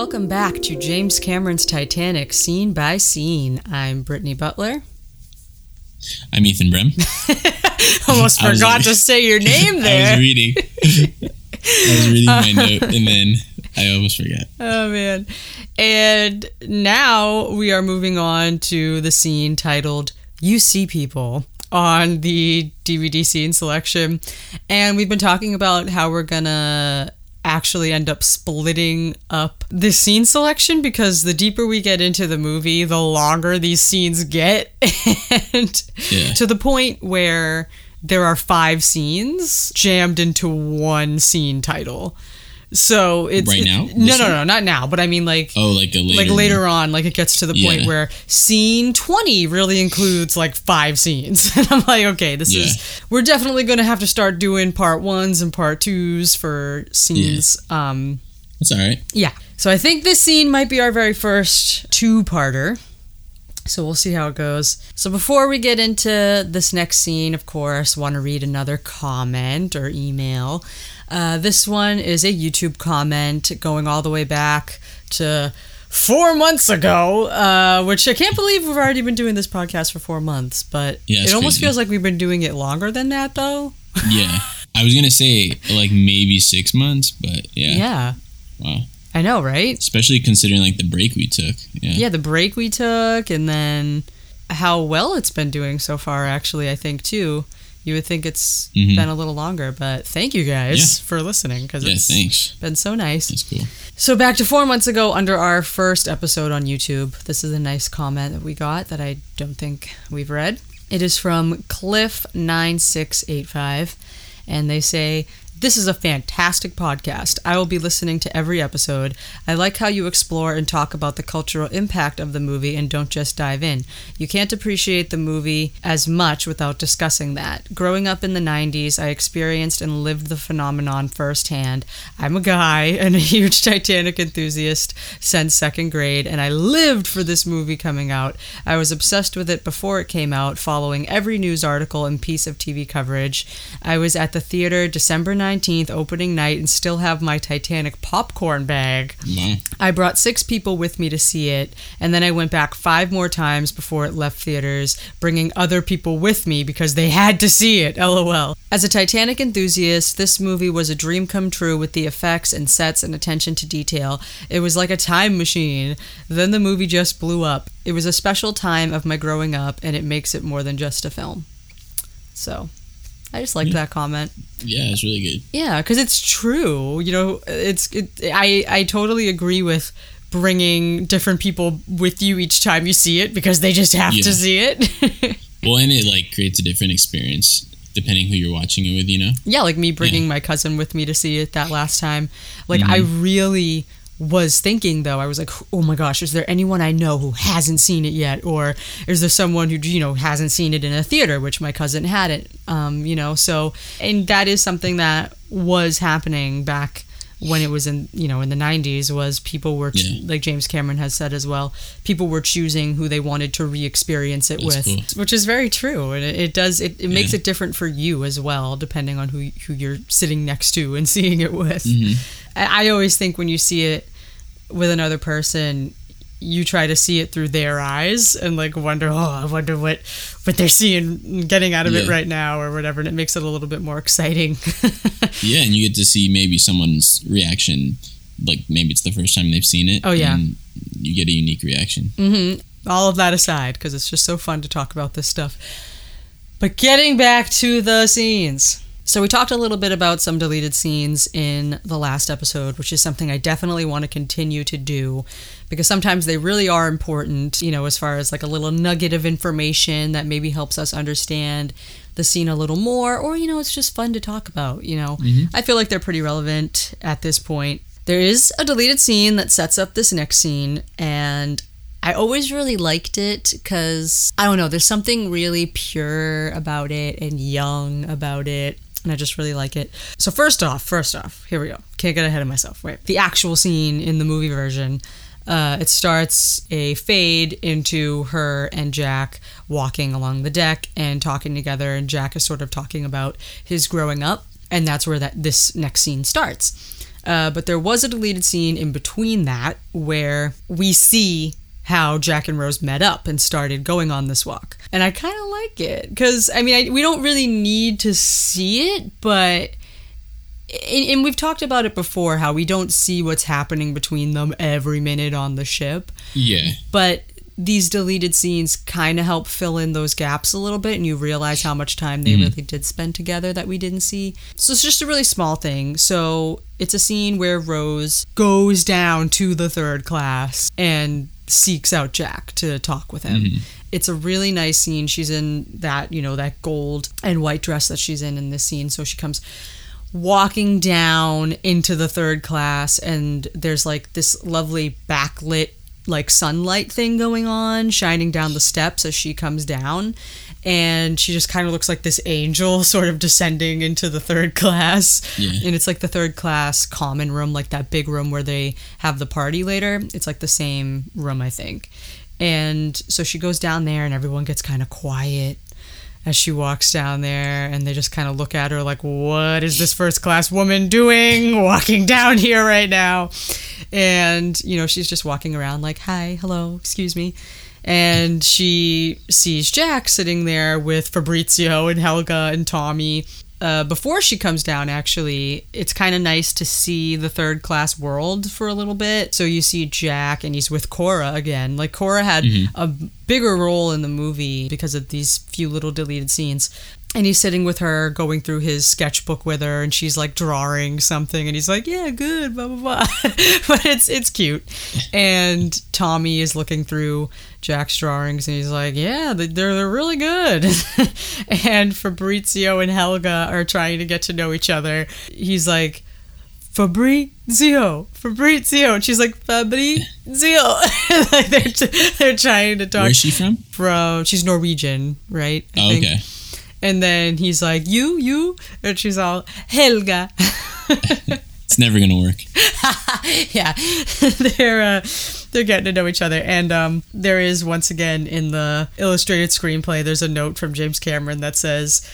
Welcome back to James Cameron's Titanic, scene by scene. I'm Brittany Butler. I'm Ethan Brem. Almost I forgot to say your name there. I was reading. I was reading my note and then I almost forgot. Oh man. And now we are moving on to the scene titled You See People on the DVD scene selection. And we've been talking about how we're gonna actually end up splitting up the scene selection because the deeper we get into the movie, the longer these scenes get. and Yeah. to the point where there are five scenes jammed into one scene title. So it's Right it- now? No, no, no, not now. But I mean, like, Oh, like later. like later on, like it gets to the point Yeah. where scene twenty really includes like five scenes, and I'm like, okay, this Yeah. is we're definitely going to have to start doing part ones and part twos for scenes. Um, That's all right. yeah. So I think this scene might be our very first two-parter. So we'll see how it goes. So before we get into this next scene, of course, want to read another comment or email. Uh, this one is a YouTube comment going all the way back to four months ago, uh, which I can't believe we've already been doing this podcast for four months. But Yeah, it almost crazy. feels like we've been doing it longer than that, though. Yeah. I was gonna say like maybe six months, but yeah. yeah. Wow. I know, right? Especially considering like the break we took. Yeah. yeah, the break we took, and then how well it's been doing so far. Actually, I think too. You would think it's Mhm. been a little longer, but thank you guys for listening because Yeah. it's Thanks. been so nice. That's cool. So back to four months ago, under our first episode on YouTube. This is a nice comment that we got that I don't think we've read. It is from Cliff nine six eight five, and they say. This is a fantastic podcast. I will be listening to every episode. I like how you explore and talk about the cultural impact of the movie and don't just dive in. You can't appreciate the movie as much without discussing that. Growing up in the 90s, I experienced and lived the phenomenon firsthand. I'm a guy and a huge Titanic enthusiast since second grade, and I lived for this movie coming out. I was obsessed with it before it came out, following every news article and piece of TV coverage. I was at the theater December 19th, opening night, and still have my Titanic popcorn bag. Wow. I brought six people with me to see it, and then I went back five more times before it left theaters, bringing other people with me because they had to see it. LOL. As a Titanic enthusiast, this movie was a dream come true with the effects and sets and attention to detail. It was like a time machine. Then the movie just blew up. It was a special time of my growing up, and it makes it more than just a film. So, I just liked Yeah. that comment. Yeah, it's really good. Yeah, because it's true. You know, it's it, I I totally agree with bringing different people with you each time you see it because they just have to see it. Well, and it like creates a different experience depending who you're watching it with. You know. yeah, like me bringing Yeah. my cousin with me to see it that last time. Like mm-hmm. I really was thinking though, I was like, oh my gosh, is there anyone I know who hasn't seen it yet, or is there someone who you know hasn't seen it in a theater, which my cousin hadn't, um, you know? So, and that is something that was happening back when it was in you know in the 90s was people were Yeah. like James Cameron has said as well people were choosing who they wanted to re-experience it That's with cool. which is very true and it, it does it, it makes Yeah. it different for you as well depending on who who you're sitting next to and seeing it with Mhm. I, I always think when you see it with another person you try to see it through their eyes and like wonder oh i wonder what what they're seeing getting out of it right now or whatever and it makes it a little bit more exciting Yeah, and you get to see maybe someone's reaction. Like maybe it's the first time they've seen it. Oh, yeah. and you get a unique reaction. Mm-hmm. all of that aside because it's just so fun to talk about this stuff but getting back to the scenes so we talked a little bit about some deleted scenes in the last episode which is something i definitely want to continue to do because sometimes they really are important you know as far as like a little nugget of information that maybe helps us understand the scene a little more or you know it's just fun to talk about you know? Mm-hmm. I feel like they're pretty relevant at this point. There is a deleted scene that sets up this next scene and I always really liked it because I don't know, there's something really pure about it and young about it. And I just really like it. So first off, first off, here we go. Can't get ahead of myself. Wait, the actual scene in the movie version, uh, it starts a fade into her and Jack walking along the deck and talking together, and Jack is sort of talking about his growing up, and that's where that this next scene starts. Uh, but there was a deleted scene in between that where we see how Jack and Rose met up and started going on this walk. And I kind of like it because, I mean, I, we don't really need to see it, but. And, and we've talked about it before how we don't see what's happening between them every minute on the ship. Yeah. But these deleted scenes kind of help fill in those gaps a little bit and you realize how much time they mm. really did spend together that we didn't see. So it's just a really small thing. So it's a scene where Rose goes down to the third class and seeks out Jack to talk with him. Mm-hmm. It's a really nice scene. She's in that, you know, that gold and white dress that she's in in this scene. So she comes walking down into the third class and there's like this lovely backlit like sunlight thing going on shining down the steps as she comes down. And she just kind of looks like this angel sort of descending into the third class. Yeah. and it's like the third class common room like that big room where they have the party later. It's like the same room i think. And so she goes down there and everyone gets kind of quiet as she walks down there and they just kind of look at her like what is this first class woman doing walking down here right now? And you know she's just walking around like hi hello excuse me. And she sees jack sitting there with fabrizio and helga and tommy uh, before she comes down, actually, it's kind of nice to see the third class world for a little bit. So you see Jack, and he's with Cora again. Like Cora had a bigger role in the movie because of these few little deleted scenes. And he's sitting with her, going through his sketchbook with her, and she's like drawing something, and he's like, "Yeah, good, blah blah blah." but it's it's cute. And Tommy is looking through Jack's drawings, and he's like, "Yeah, they- they're they're really good." and Fabrizio and Helga are trying to get to know each other. He's like, Fabrizio, Fabrizio. And she's like, Fabrizio. like they're, t- they're trying to talk Where's she from? from, she's Norwegian, right? I Oh, think. okay. And then he's like, you, you. And she's all, Helga. It's never gonna work. yeah, they're uh, they're getting to know each other, and um, there is once again in the illustrated screenplay. There's a note from James Cameron that says.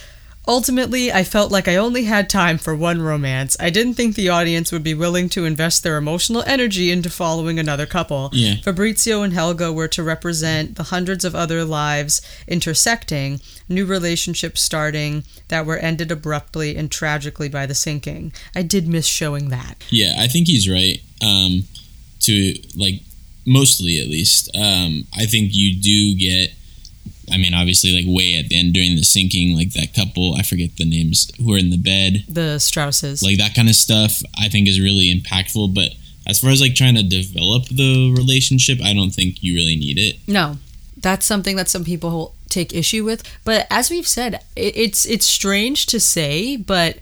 Ultimately, I felt like I only had time for one romance. I didn't think the audience would be willing to invest their emotional energy into following another couple. Yeah. Fabrizio and Helga were to represent the hundreds of other lives intersecting, new relationships starting that were ended abruptly and tragically by the sinking. I did miss showing that. Yeah, I think he's right. Um, to like mostly at least. Um, I think you do get. I mean, obviously, like way at the end during the sinking, like that couple, I forget the names, who are in the bed, The Strausses. like that kind of stuff. I think is really impactful. But as far as like trying to develop the relationship, I don't think you really need it. no, that's something that some people take issue with. But as we've said, it's it's strange to say, but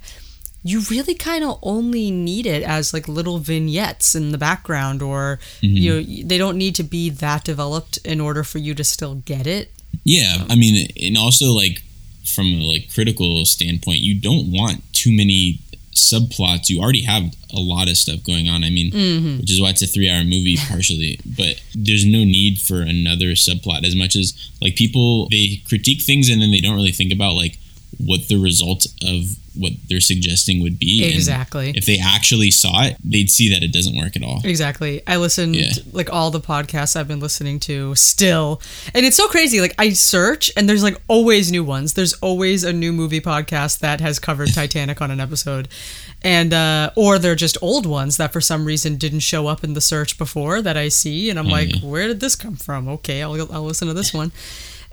you really kind of only need it as like little vignettes in the background, or you mm-hmm. know, they don't need to be that developed in order for you to still get it. Yeah, I mean, and also like from a like critical standpoint, you don't want too many subplots. You already have a lot of stuff going on. I mean, mm-hmm. which is why it's a three-hour movie partially. But there's no need for another subplot as much as like people they critique things and then they don't really think about like what the result of what they're suggesting would be. And Exactly. if they actually saw it, they'd see that it doesn't work at all. Exactly. I listened Yeah. like all the podcasts I've been listening to still. And it's so crazy. Like I search and there's like always new ones. There's always a new movie podcast that has covered Titanic on an episode. And uh or they're just old ones that for some reason didn't show up in the search before that I see and I'm like, yeah. where did this come from? Okay, I'll I'll listen to this one.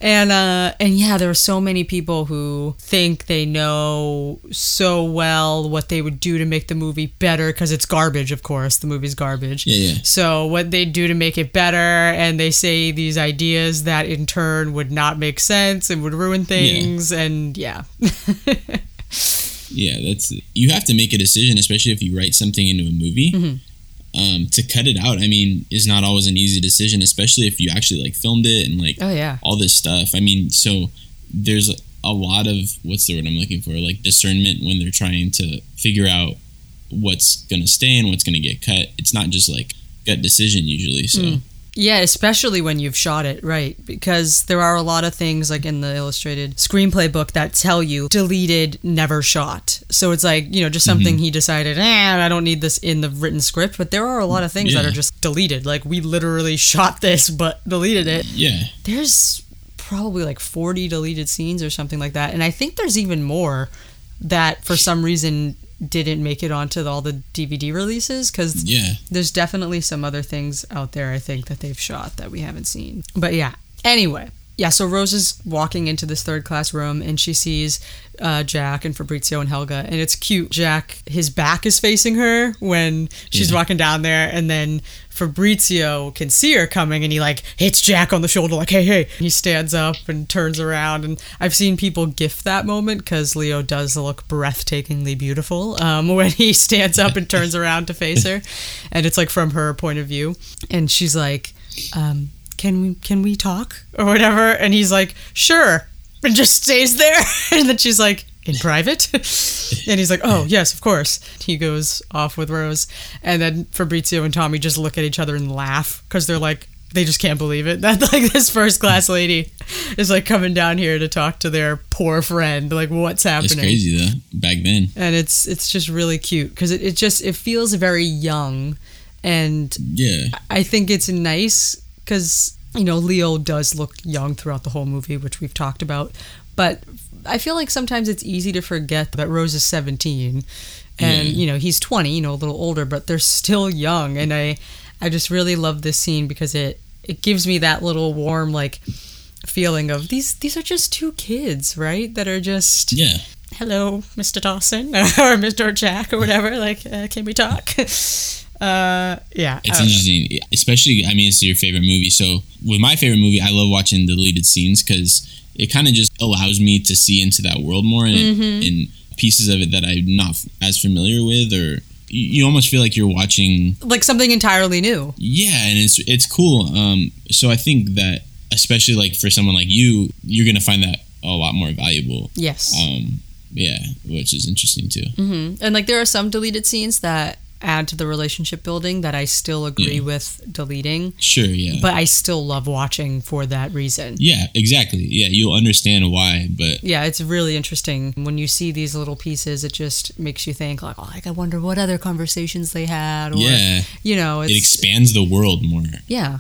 And uh and yeah, there are so many people who think they know so well what they would do to make the movie better because it's garbage, of course. The movie's garbage. Yeah, yeah. So what they do to make it better, and they say these ideas that in turn would not make sense and would ruin things, yeah. and yeah, Yeah, that's you have to make a decision, especially if you write something into a movie. Mm-hmm. Um, to cut it out, I mean, is not always an easy decision, especially if you actually like filmed it and like oh yeah, all this stuff. I mean, so there's a lot of what's the word I'm looking for, like discernment when they're trying to figure out what's gonna stay and what's gonna get cut. It's not just like gut decision usually. So Mm. Yeah, especially when you've shot it, right? Because there are a lot of things like in the illustrated screenplay book that tell you deleted, never shot. So it's like, you know, just something he decided, eh, I don't need this in the written script. But there are a lot of things that are just deleted. Like we literally shot this, but deleted it. Yeah. There's probably like 40 deleted scenes or something like that. And I think there's even more that for some reason didn't make it onto all the DVD releases because Yeah. there's definitely some other things out there I think that they've shot that we haven't seen. But yeah, anyway. Yeah, so Rose is walking into this third class room and she sees uh, Jack and Fabrizio and Helga, and it's cute. Jack, his back is facing her when she's Yeah. walking down there, and then Fabrizio can see her coming and he like hits Jack on the shoulder, like, hey, hey. He stands up and turns around, and I've seen people gif that moment because Leo does look breathtakingly beautiful um, when he stands up and turns around to face her, and it's like from her point of view, and she's like, um, "Can we can we talk or whatever?" And he's like, "Sure," and just stays there, and then she's like. In private, and he's like, "Oh yes, of course." He goes off with Rose, and then Fabrizio and Tommy just look at each other and laugh because they're like, they just can't believe it that like this first class lady is like coming down here to talk to their poor friend. Like, what's happening? It's crazy though. Back then. and it's it's just really cute because it, it just it feels very young and Yeah. i think it's nice because you know leo does look young throughout the whole movie which we've talked about but i feel like sometimes it's easy to forget that rose is 17 and you know he's 20 you know a little older but they're still young and i i just really love this scene because it it gives me that little warm like feeling of these these are just two kids right that are just Yeah. hello, Mr. Dawson or Mr. Jack or whatever. Like, uh, can we talk? uh, yeah. It's know. interesting, especially. I mean, it's your favorite movie. So with my favorite movie, I love watching the deleted scenes because it kind of just allows me to see into that world more and, Mm-hmm. and pieces of it that I'm not as familiar with, or you, almost feel like you're watching. Like something entirely new. Yeah, and it's it's cool. Um, so I think that especially like for someone like you, you're gonna find that a lot more valuable. Yes. Um, yeah, which is interesting too. hmm And like, there are some deleted scenes that add to the relationship building that I still agree Yeah. with deleting, Sure, yeah. but I still love watching for that reason. yeah, exactly. Yeah, you'll understand why, but Yeah, it's really interesting when you see these little pieces. It just makes you think, like, oh, like I wonder what other conversations they had, or yeah, you know, it's it expands the world more. yeah,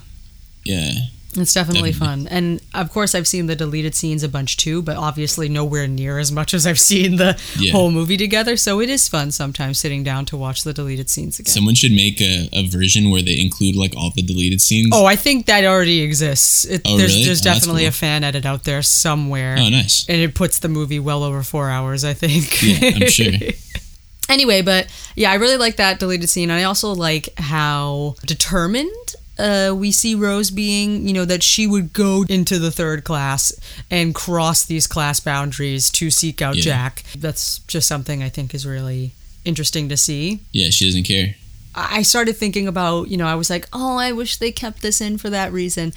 Yeah, It's definitely, fun. And of course, I've seen the deleted scenes a bunch too, but obviously nowhere near as much as I've seen the Yeah. whole movie together. So it is fun sometimes sitting down to watch the deleted scenes again. someone should make a, a version where they include like all the deleted scenes. Oh, I think that already exists. It, Oh, there's really? there's Oh, definitely cool. a fan edit out there somewhere. Oh, nice. And it puts the movie well over four hours, I think. Yeah, I'm sure. anyway, but yeah, I really like that deleted scene. I also like how determined uh, we see Rose being, you know, that she would go into the third class and cross these class boundaries to seek out Yeah. Jack. That's just something I think is really interesting to see. Yeah, she doesn't care. I started thinking about, you know, I was like, oh, I wish they kept this in for that reason.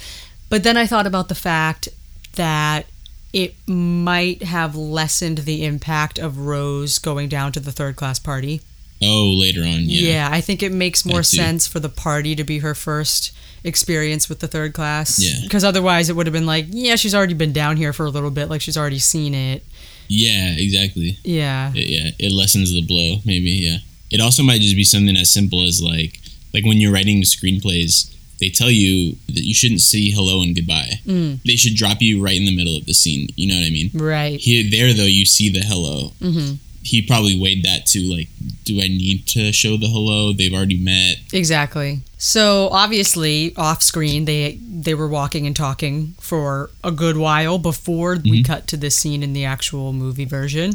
But then I thought about the fact that it might have lessened the impact of Rose going down to the third class party. Oh, later on, Yeah, yeah. I think it makes more sense for the party to be her first experience with the third class. Yeah. Because otherwise it would have been like, yeah, she's already been down here for a little bit, like she's already seen it. Yeah, exactly. Yeah. It, yeah, it lessens the blow. Maybe. Yeah. It also might just be something as simple as like like when you're writing screenplays, they tell you that you shouldn't say hello and goodbye. Mm. They should drop you right in the middle of the scene. You know what I mean? Right. Here, there though, you see the hello. hmm He probably weighed that too. Like, do I need to show the hello? They've already met. Exactly. So obviously, off screen, they they were walking and talking for a good while before we Mhm. cut to this scene in the actual movie version.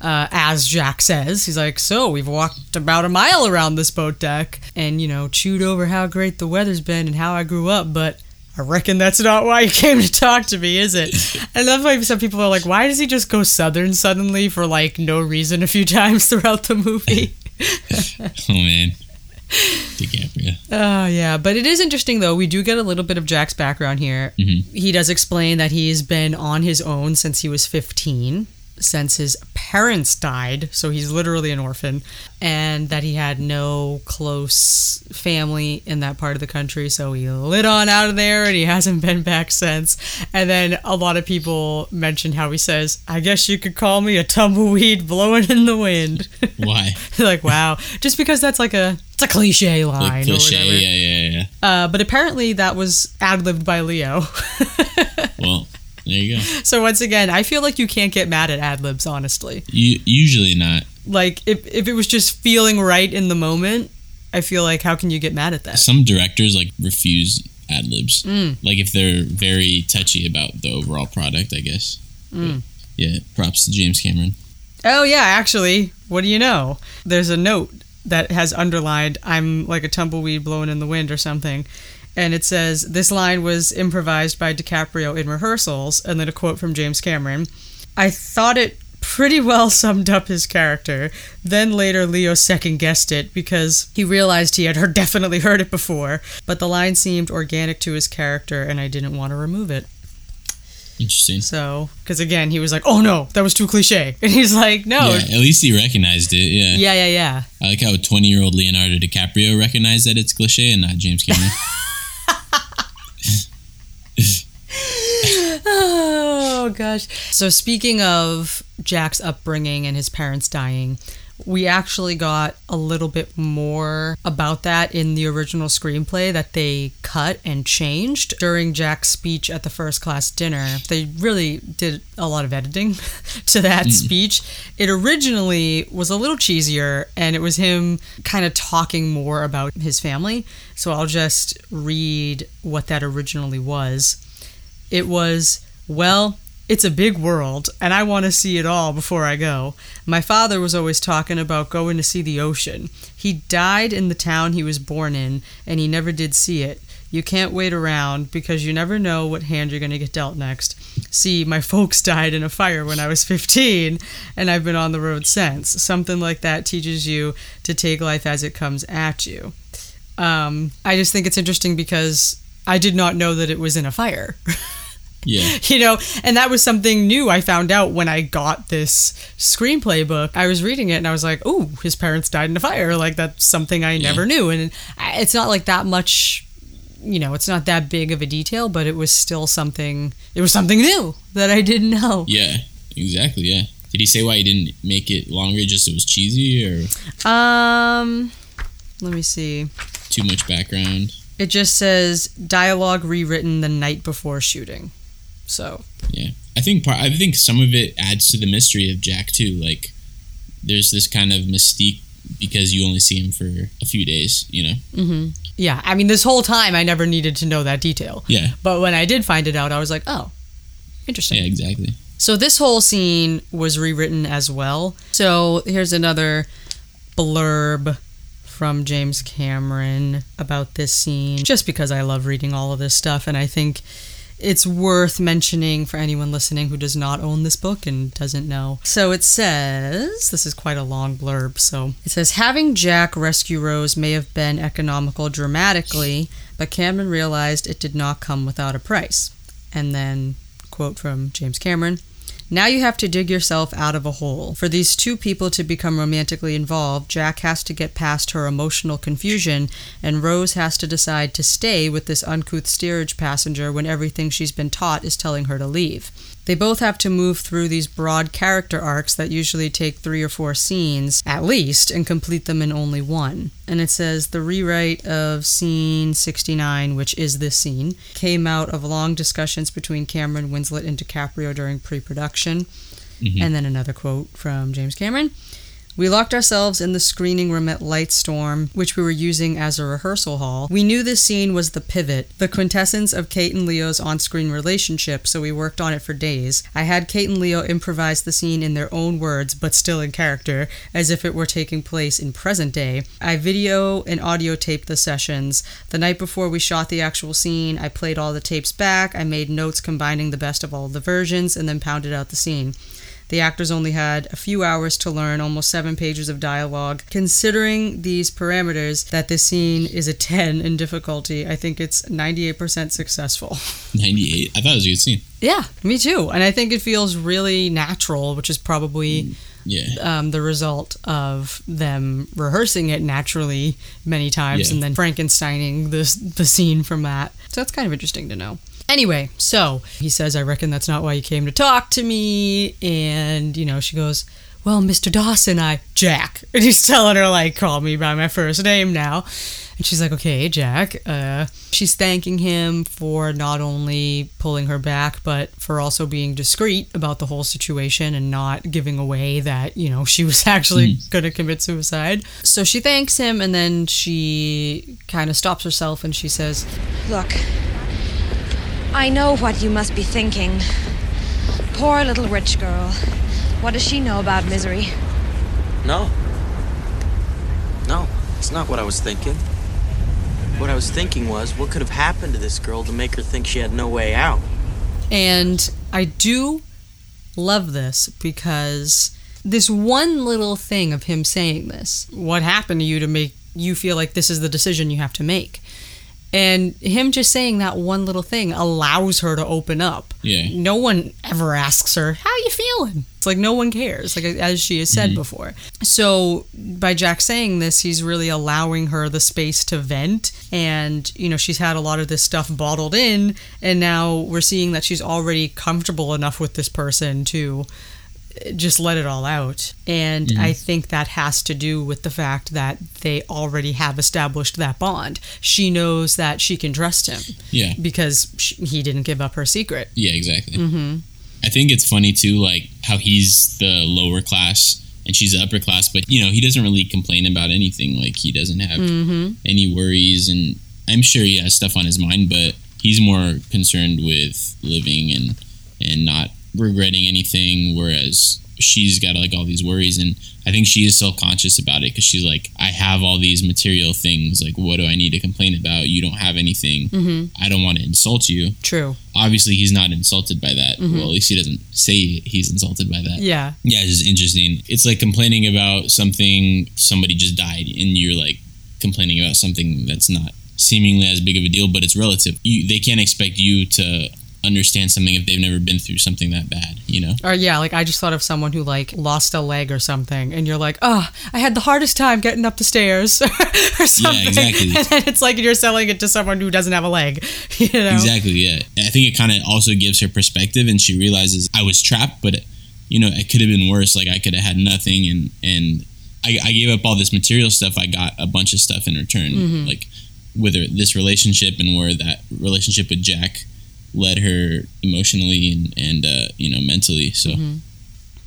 Uh, as Jack says, he's like, "So we've walked about a mile around this boat deck, and you know, chewed over how great the weather's been and how I grew up, but." I reckon that's not why you came to talk to me, is it? I love how some people are like, why does he just go southern suddenly for like no reason a few times throughout the movie? Oh man, DiCaprio. Oh, yeah. But it is interesting, though. We do get a little bit of Jack's background here. Mhm. He does explain that he's been on his own since he was 15. Since his parents died, so he's literally an orphan, and that he had no close family in that part of the country, so he lit on out of there and he hasn't been back since. And then a lot of people mention how he says, I guess you could call me a tumbleweed blowing in the wind. Why? like, wow. Just because that's like a it's a cliche line Like cliche, yeah, yeah, yeah. Uh, but apparently that was ad libbed by Leo. Well, there you go. so once again, I feel like you can't get mad at ad libs, honestly. You, usually not. Like if if it was just feeling right in the moment, I feel like how can you get mad at that? Some directors like refuse ad libs. Mm. Like if they're very touchy about the overall product, I guess. Mm. Yeah, props to James Cameron. Oh yeah, actually, what do you know? There's a note that has underlined "I'm like a tumbleweed blowing in the wind" or something, and it says this line was improvised by DiCaprio in rehearsals, and then a quote from James Cameron. I thought it pretty well summed up his character. Then later, Leo second guessed it because he realized he had heard, definitely heard it before, but the line seemed organic to his character, and I didn't want to remove it. Interesting. So, because again, he was like, "Oh no, that was too cliche," and he's like, "No, Yeah, at least he recognized it. Yeah. yeah, yeah, yeah." I like how 20 year old Leonardo DiCaprio recognized that it's cliche and not James Cameron. oh gosh. So speaking of Jack's upbringing and his parents dying, we actually got a little bit more about that in the original screenplay that they cut and changed during Jack's speech at the first class dinner. They really did a lot of editing to that mm-hmm. speech. It originally was a little cheesier and it was him kind of talking more about his family. So I'll just read what that originally was. It was, well, it's a big world, and I want to see it all before I go. My father was always talking about going to see the ocean. He died in the town he was born in, and he never did see it. You can't wait around because you never know what hand you're going to get dealt next. See, my folks died in a fire when I was 15, and I've been on the road since. Something like that teaches you to take life as it comes at you. Um, I just think it's interesting because I did not know that it was in a fire. yeah. you know and that was something new i found out when i got this screenplay book i was reading it and i was like oh his parents died in a fire like that's something i never knew and it's not like that much you know it's not that big of a detail but it was still something it was something new that i didn't know Yeah, exactly. Yeah. Did he say why he didn't make it longer? Just it was cheesy or um let me see too much background? it just says dialogue rewritten the night before shooting so Yeah, I think part, I think some of it adds to the mystery of Jack too. Like, there's this kind of mystique because you only see him for a few days. You know? hmm yeah i mean this whole time i never needed to know that detail Yeah. But when I did find it out, I was like, oh, interesting. Yeah. Exactly. So this whole scene was rewritten as well. So here's another blurb from James Cameron about this scene, just because I love reading all of this stuff, and I think it's worth mentioning for anyone listening who does not own this book and doesn't know. So it says, this is quite a long blurb, so it says, having Jack rescue Rose may have been economical dramatically, but Cameron realized it did not come without a price. And then, quote from James Cameron, now you have to dig yourself out of a hole. For these two people to become romantically involved, Jack has to get past her emotional confusion, and Rose has to decide to stay with this uncouth steerage passenger when everything she's been taught is telling her to leave. They both have to move through these broad character arcs that usually take three or four scenes, at least, and complete them in only one. And it says the rewrite of scene 69, which is this scene, came out of long discussions between Cameron, Winslet, and DiCaprio during pre production. Mhm. And then another quote from James Cameron. We locked ourselves in the screening room at Lightstorm, which we were using as a rehearsal hall. We knew this scene was the pivot, the quintessence of Kate and Leo's on screen relationship, so we worked on it for days. I had Kate and Leo improvise the scene in their own words, but still in character, as if it were taking place in present day. I video and audio taped the sessions. The night before we shot the actual scene, I played all the tapes back, I made notes combining the best of all the versions, and then pounded out the scene. The actors only had a few hours to learn almost seven pages of dialogue. Considering these parameters, that this scene is a 10 in difficulty, I think it's 98% successful. 98. I thought it was a good scene. Yeah, me too. And I think it feels really natural, which is probably Yeah. um, the result of them rehearsing it naturally many times Yeah. and then Frankensteining the, the scene from that. So that's kind of interesting to know. Anyway, so he says, I reckon that's not why you came to talk to me. And, you know, she goes, Well, Mr. Dawson, I, Jack. And he's telling her, like, call me by my first name now. And she's like, okay, Jack. Uh, she's thanking him for not only pulling her back, but for also being discreet about the whole situation and not giving away that, you know, she was actually going to commit suicide. So she thanks him and then she kind of stops herself and she says, Look, I know what you must be thinking. Poor little rich girl. What does she know about misery? No. No, it's not what I was thinking. What I was thinking was, what could have happened to this girl to make her think she had no way out? And I do love this because this one little thing of him saying this, what happened to you to make you feel like this is the decision you have to make? And him just saying that one little thing allows her to open up. Yeah. No one ever asks her, How you feeling? It's like no one cares, like as she has said mm-hmm. before. So by Jack saying this, he's really allowing her the space to vent. And, you know, she's had a lot of this stuff bottled in. And now we're seeing that she's already comfortable enough with this person to just let it all out. And I think that has to do with the fact that they already have established that bond. She knows that she can trust him Yeah. because sh he didn't give up her secret. Yeah, exactly. Mm-hmm. I think it's funny too, like how he's the lower class and she's the upper class, but you know he doesn't really complain about anything. Like he doesn't have any worries, and I'm sure he has stuff on his mind, but he's more concerned with living and and not regretting anything. Whereas she's got like all these worries, and I think she is self conscious about it because she's like, I have all these material things. Like, what do I need to complain about? You don't have anything. Mm-hmm. I don't want to insult you True. obviously he's not insulted by that. Mm-hmm. Well, at least he doesn't say he's insulted by that. Yeah. Yeah, it's just interesting. It's like complaining about something somebody just died, and you're like complaining about something that's not seemingly as big of a deal, but it's relative. You, they can't expect you to understand something if they've never been through something that bad. You know? Or yeah, like I just thought of someone who like lost a leg or something, and you're like, oh, I had the hardest time getting up the stairs or something. exactly. And then it's like you're selling it to someone who doesn't have a leg. You know? Exactly. Yeah. I think it kind of also gives her perspective, and she realizes I was trapped, but you know it could have been worse. Like I could have had nothing, and and I, I gave up all this material stuff. I got a bunch of stuff in return, mm-hmm. like whether this relationship and where that relationship with Jack led her emotionally and and uh, you know mentally. So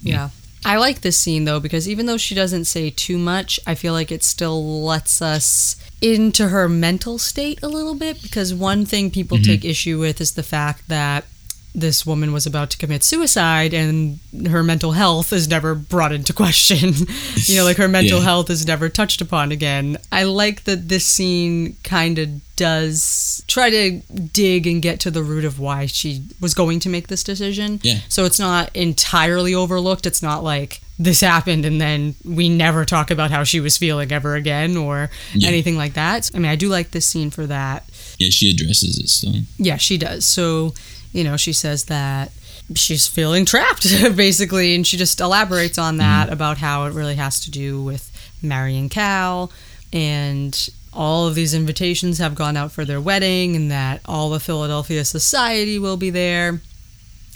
Yeah. I like this scene though because even though she doesn't say too much, I feel like it still lets us into her mental state a little bit because one thing people take issue with is the fact that this woman was about to commit suicide and her mental health is never brought into question. you know, like her mental Yeah. health is never touched upon again. I like that this scene kind of does try to dig and get to the root of why she was going to make this decision. Yeah. So it's not entirely overlooked. It's not like this happened and then we never talk about how she was feeling ever again or Yeah. anything like that. I mean, I do like this scene for that. yeah, she addresses it still. Yeah, she does. So, you know, she says that she's feeling trapped, basically, and she just elaborates on that mm-hmm. about how it really has to do with marrying Cal and all of these invitations have gone out for their wedding and that all the Philadelphia society will be there.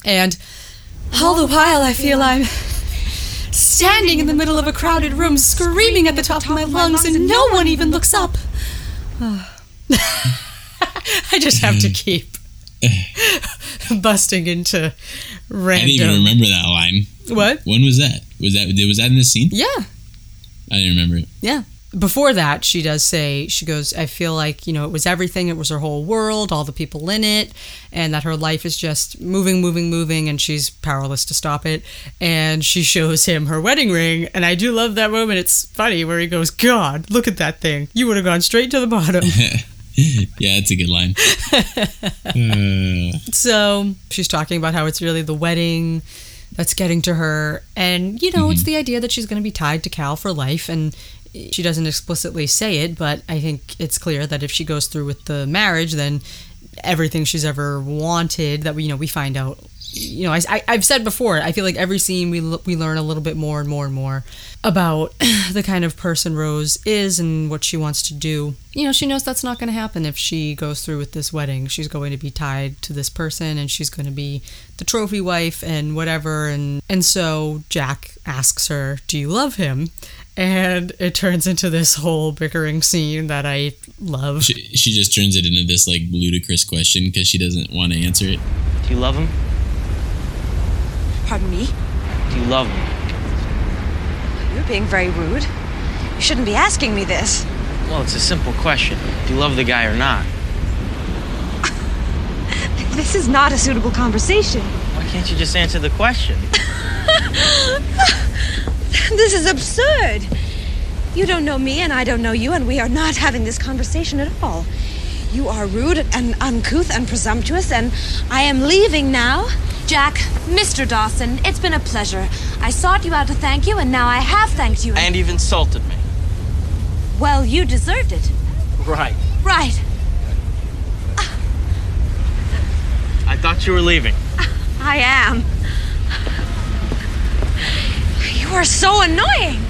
And all the while I feel I'm standing in the middle of a crowded room screaming at the top of my lungs and no one even looks up. I just have to mm. keep busting into random. I didn't even remember that line. What? When was that? Was that was that in the scene? Yeah, I didn't remember it. yeah. Before that, she does say, she goes, I feel like, you know, it was everything. It was her whole world, all the people in it, and that her life is just moving, moving, moving, and she's powerless to stop it. And she shows him her wedding ring. And I do love that moment. It's funny where he goes, God, look at that thing. You would have gone straight to the bottom. yeah, that's a good line. uh, So she's talking about how it's really the wedding that's getting to her. And, you know, it's the idea that she's going to be tied to Cal for life. And she doesn't explicitly say it, but I think it's clear that if she goes through with the marriage, then everything she's ever wanted that we, you know, we find out. You know, I, I, I've said before, I feel like every scene we, l- we learn a little bit more and more and more about the kind of person Rose is and what she wants to do. You know, she knows that's not going to happen if she goes through with this wedding. She's going to be tied to this person and she's going to be the trophy wife and whatever and and so Jack asks her, "Do you love him?" And it turns into this whole bickering scene that I love. She, she just turns it into this like ludicrous question because she doesn't want to answer it. Do you love him? Pardon me? Do you love him? You're being very rude. You shouldn't be asking me this. Well, it's a simple question. Do you love the guy or not? This is not a suitable conversation. Why can't you just answer the question? This is absurd. You don't know me, and I don't know you, and we are not having this conversation at all. You are rude and uncouth and presumptuous, and I am leaving now. Jack, Mr. Dawson, it's been a pleasure. I sought you out to thank you, and now I have thanked you. And you've insulted me. well, you deserved it. Right. Right. I thought you were leaving. I am. You are so annoying.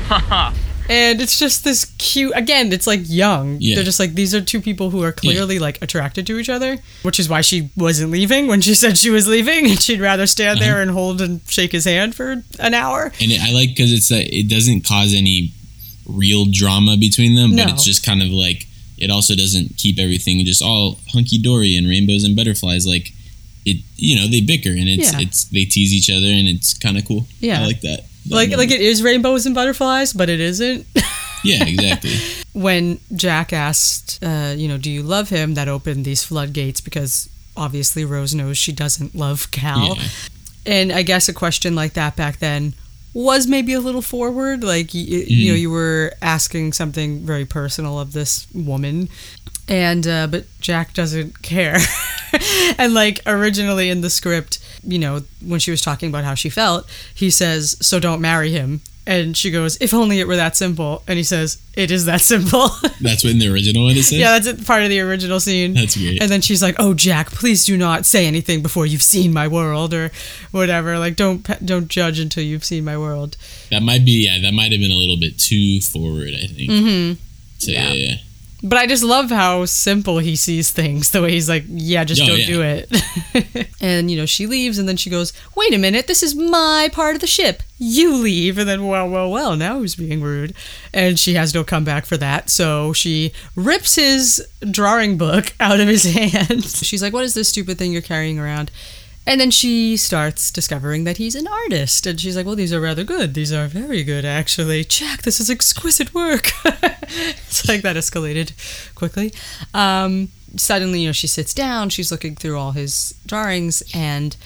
And it's just this cute again, it's like young. Yeah. They're just like these are two people who are clearly like attracted to each other, which is why she wasn't leaving when she said she was leaving and she'd rather stand there and hold and shake his hand for an hour. And it, I like because it's uh, it doesn't cause any real drama between them, but it's just kind of like it also doesn't keep everything just all hunky dory and rainbows and butterflies. Like it, you know, they bicker and it's Yeah. it's they tease each other and it's kind of cool. Yeah. I like that. Like like it is rainbows and butterflies, but it isn't. yeah, exactly. when Jack asked, uh, you know, do you love him? That opened these floodgates because obviously Rose knows she doesn't love Cal. Yeah. And I guess a question like that back then was maybe a little forward. Like, y- y- you know, you were asking something very personal of this woman. And, uh, but Jack doesn't care. and, like, originally in the script, you know, when she was talking about how she felt, he says, So don't marry him. And she goes, If only it were that simple. And he says, It is that simple. That's what in the original one it says. yeah, that's part of the original scene. That's great. And then she's like, "Oh, Jack, please do not say anything before you've seen my world, or whatever. Like, don't don't judge until you've seen my world." That might be yeah. That might have been a little bit too forward. I think. Mm-hmm. So, yeah. yeah. But I just love how simple he sees things. The way he's like, "Yeah, just Oh, don't yeah. do it." and you know, she leaves, and then she goes, "Wait a minute, this is my part of the ship. You leave." And then, well, well, well, now who's being rude? And she has no comeback for that, so she rips his drawing book out of his hand. She's like, "What is this stupid thing you're carrying around?" And then she starts discovering that he's an artist. And she's like, Well, these are rather good. These are very good, actually. Jack, this is exquisite work. it's like that escalated quickly. Um, suddenly, you know, she sits down, she's looking through all his drawings, and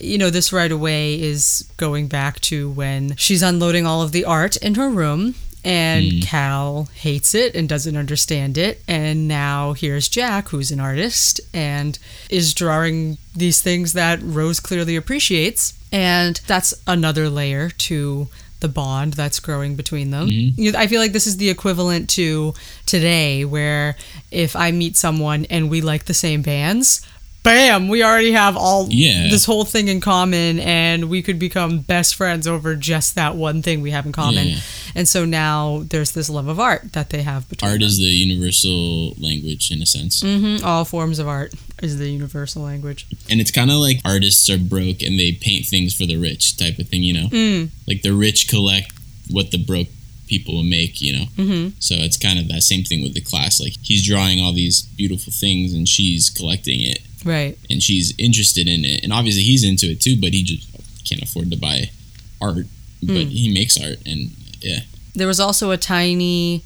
you know, this right away is going back to when she's unloading all of the art in her room. And hmm. Cal hates it and doesn't understand it. And now here's Jack, who's an artist and is drawing these things that Rose clearly appreciates. And that's another layer to the bond that's growing between them. Mm-hmm. You I feel like this is the equivalent to today, where if I meet someone and we like the same bands, bam, we already have all Yeah. this whole thing in common, and we could become best friends over just that one thing we have in common. Yeah. And so now there's this love of art that they have between Art them. is the universal language in a sense. Mhm, all forms of art is the universal language. and it's kind of like artists are broke and they paint things for the rich type of thing you know Mm. like the rich collect what the broke people will make you know mm-hmm. so it's kind of that same thing with the class like he's drawing all these beautiful things and she's collecting it Right. and she's interested in it and obviously he's into it too but he just can't afford to buy art but Mm. he makes art and yeah There was also a tiny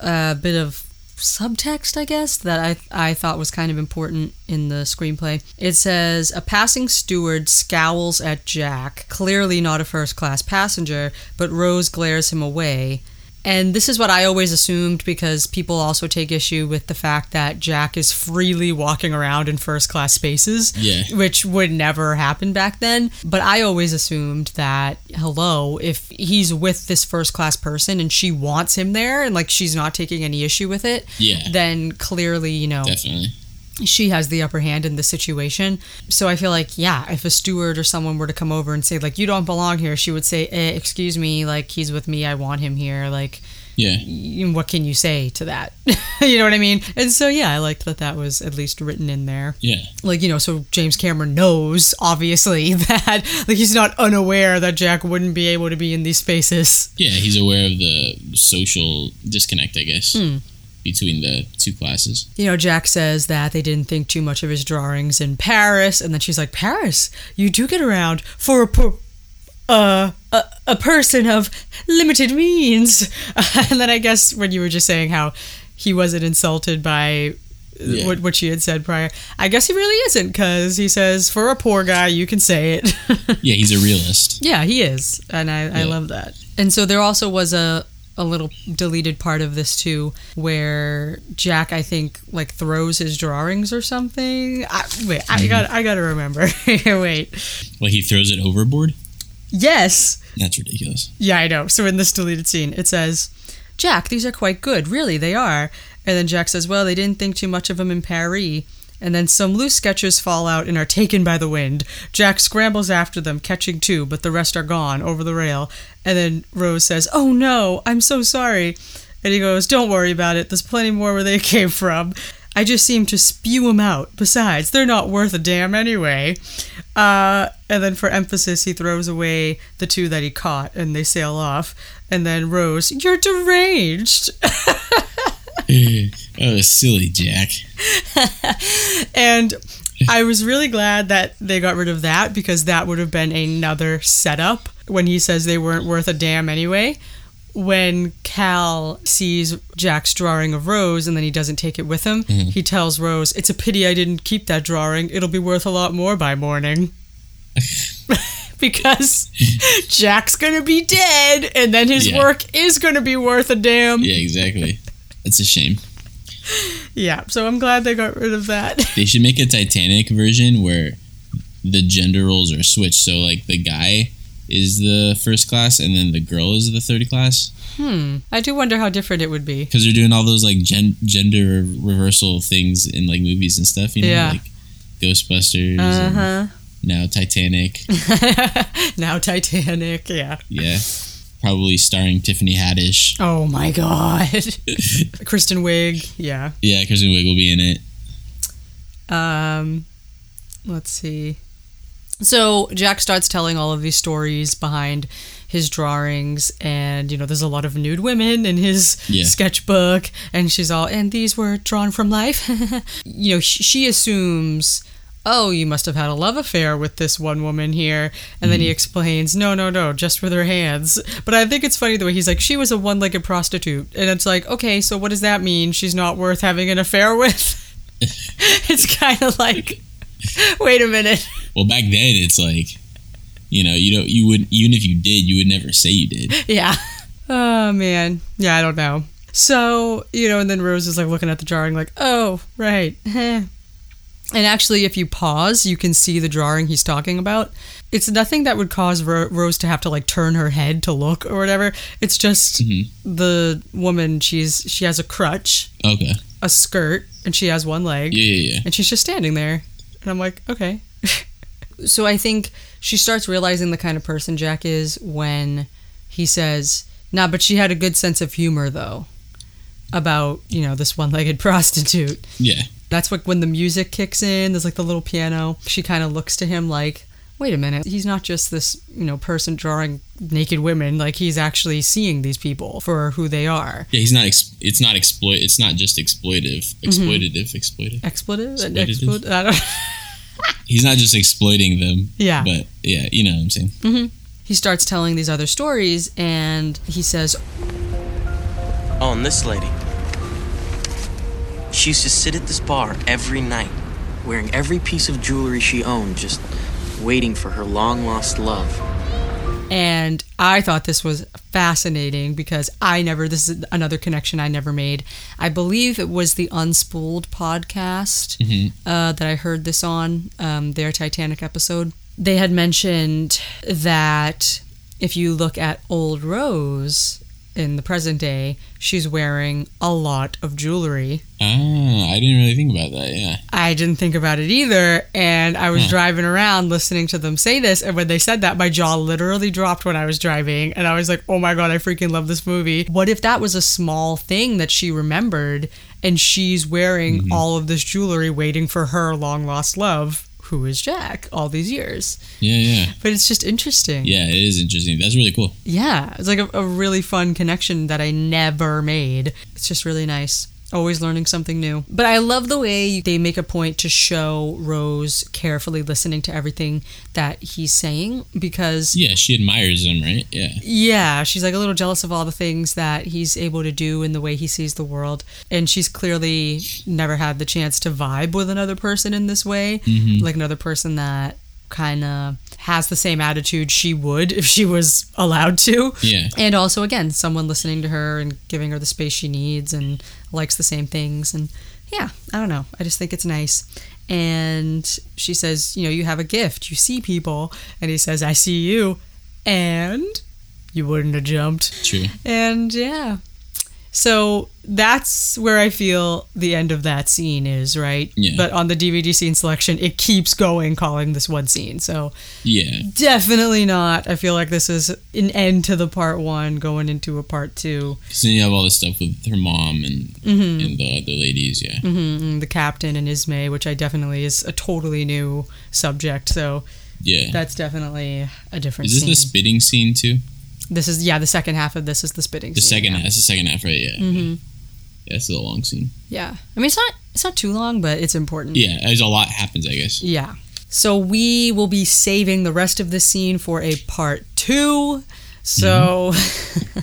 uh, bit of subtext, I guess, that I I thought was kind of important in the screenplay. It says a passing steward scowls at Jack, clearly not a first class passenger, but Rose glares him away. And this is what I always assumed because people also take issue with the fact that Jack is freely walking around in first class spaces, Yeah. which would never happen back then. But I always assumed that, hello, if he's with this first class person and she wants him there and like she's not taking any issue with it, Yeah. then clearly, you know, Definitely. She has the upper hand in the situation. So I feel like, yeah, if a steward or someone were to come over and say, like, you don't belong here, she would say, eh, excuse me, like, he's with me, I want him here. Like, Yeah. what can you say to that? you know what I mean? And so, yeah, I liked that that was at least written in there. Yeah. Like, you know, so James Cameron knows, obviously, that, like, he's not unaware that Jack wouldn't be able to be in these spaces. Yeah. He's aware of the social disconnect, I guess, Hmm. Between the two classes. you know, Jack says that they didn't think too much of his drawings in Paris, and then she's like, "Paris, you do get around for a per- uh, a, a person of limited means." and then I guess when you were just saying how he wasn't insulted by Yeah. what what she had said prior, I guess he really isn't because he says, "For a poor guy, you can say it." Yeah. He's a realist. Yeah, he is, and I, I love that. And so there also was a a little deleted part of this too, where Jack, I think, like throws his drawings or something. I, wait, I mm-hmm. got I got to remember. wait, Like he throws it overboard. yes, That's ridiculous. yeah, I know. So in this deleted scene, it says, "Jack, these are quite good. Really, they are." And then Jack says, "Well, they didn't think too much of them in Paris." And then some loose sketches fall out and are taken by the wind. Jack scrambles after them, catching two, but the rest are gone over the rail. And then Rose says, Oh no, I'm so sorry. And he goes, Don't worry about it. There's plenty more where they came from. I just seem to spew them out. Besides, they're not worth a damn anyway. Uh, and then for emphasis, he throws away the two that he caught and they sail off. And then Rose, You're deranged. Mm. oh, silly Jack. And I was really glad that they got rid of that because that would have been another setup when he says they weren't worth a damn anyway. When Cal sees Jack's drawing of Rose and then he doesn't take it with him, mm-hmm. he tells Rose, It's a pity I didn't keep that drawing. It'll be worth a lot more by morning. because Jack's gonna be dead and then his Yeah. work is gonna be worth a damn. Yeah. Exactly. That's a shame. yeah so I'm glad they got rid of that. They should make a Titanic version where the gender roles are switched. So like the guy is the first class and then the girl is the third class Hmm. I do wonder how different it would be. because they're doing all those like gen- gender reversal things in like movies and stuff. You know, Yeah. like Ghostbusters. Uh huh. now Titanic. now Titanic, yeah. Yeah. Probably starring Tiffany Haddish. Oh my god. Kristen Wiig, yeah. Yeah, Kristen Wiig will be in it. Um let's see. So Jack starts telling all of these stories behind his drawings and you know there's a lot of nude women in his Yeah. sketchbook and she's all and these were drawn from life. you know sh- she assumes oh you must have had a love affair with this one woman here. And then he mm. explains no no no just with her hands. But i think it's funny the way he's like she was a one-legged prostitute. And it's like okay so what does that mean? She's not worth having an affair with? It's kind of like wait a minute. Well, back then it's like, you know, you don't, you would, even if you did, you would never say you did. yeah. Oh man. Yeah i don't know. So you know and then rose is like looking at the drawing like oh right. and actually if you pause you can see the drawing he's talking about it's nothing that would cause Ro- rose to have to like turn her head to look or whatever it's just Mhm. the woman she's she has a crutch Okay. a skirt and she has one leg Yeah, yeah, yeah. and she's just standing there and i'm like okay so i think she starts realizing the kind of person jack is when he says nah but she had a good sense of humor though about you know this one-legged prostitute Yeah. That's what when the music kicks in there's like the little piano she kind of looks to him like wait a minute he's not just this you know person drawing naked women like he's actually seeing these people for who they are Yeah, he's not. Ex- it's not exploit. It's not just exploitive. Exploitative. Exploitive. expletive Exploitative? Explo- I don't He's not just exploiting them. Yeah. But yeah, you know what I'm saying. Mm-hmm. he starts telling these other stories and he says On this lady. She used to sit at this bar every night, wearing every piece of jewelry she owned, just waiting for her long lost love. And I thought this was fascinating because I never, this is another connection I never made. I believe it was the Unspooled podcast uh, that I heard this on, um, their Titanic episode. They had mentioned that if you look at Old Rose in the present day, she's wearing a lot of jewelry. Ah, I didn't really think about that. Yeah. I didn't think about it either. And I was Huh. driving around listening to them say this. And when they said that, my jaw literally dropped when I was driving. And I was like, oh my God, I freaking love this movie. What if that was a small thing that she remembered and she's wearing Mm-hmm. all of this jewelry waiting for her long lost love, who is Jack, all these years? Yeah, yeah. But it's just interesting. Yeah, it is interesting. That's really cool. Yeah, it's like a, a really fun connection that I never made. It's just really nice. Always learning something new. But I love the way they make a point to show Rose carefully listening to everything that he's saying because, Yeah, she admires him, right? Yeah. yeah, she's like a little jealous of all the things that he's able to do and the way he sees the world. And she's clearly never had the chance to vibe with another person in this way, mm-hmm. like another person that kind of has the same attitude she would if she was allowed to. Yeah. And also, again, someone listening to her and giving her the space she needs and likes the same things. And yeah, I don't know. I just think it's nice. And she says, You know, you have a gift. You see people. And he says, I see you. And you wouldn't have jumped. True. And yeah. So that's where I feel the end of that scene is, right? Yeah. But on the DVD scene selection, it keeps going, calling this one scene. So Yeah. Definitely not. I feel like this is an end to the part one, going into a part two. Because then you have all this stuff with her mom and Mm-hmm. and the other ladies. Yeah. Mm, the captain and Ismay, which I definitely is a totally new subject. So Yeah. that's definitely a different Is this scene. the spitting scene too? this is yeah, the second half of this is the spitting. The scene, second. yeah. That's the second half, right? Yeah. Mm-hmm. It's a long scene. Yeah, I mean it's not it's not too long, but it's important. Yeah, there's a lot happens, I guess. Yeah. So we will be saving the rest of the scene for a part two. So mm-hmm.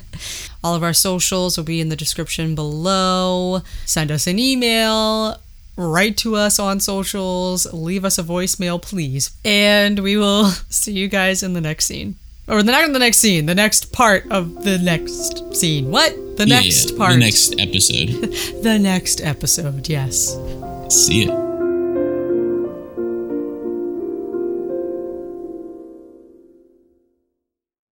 all of our socials will be in the description below. Send us an email. Write to us on socials. Leave us a voicemail, please. And we will see you guys in the next scene. Or the, not the next scene, the next part of the next scene. What? The next yeah, part. The next episode. the next episode, yes. See ya.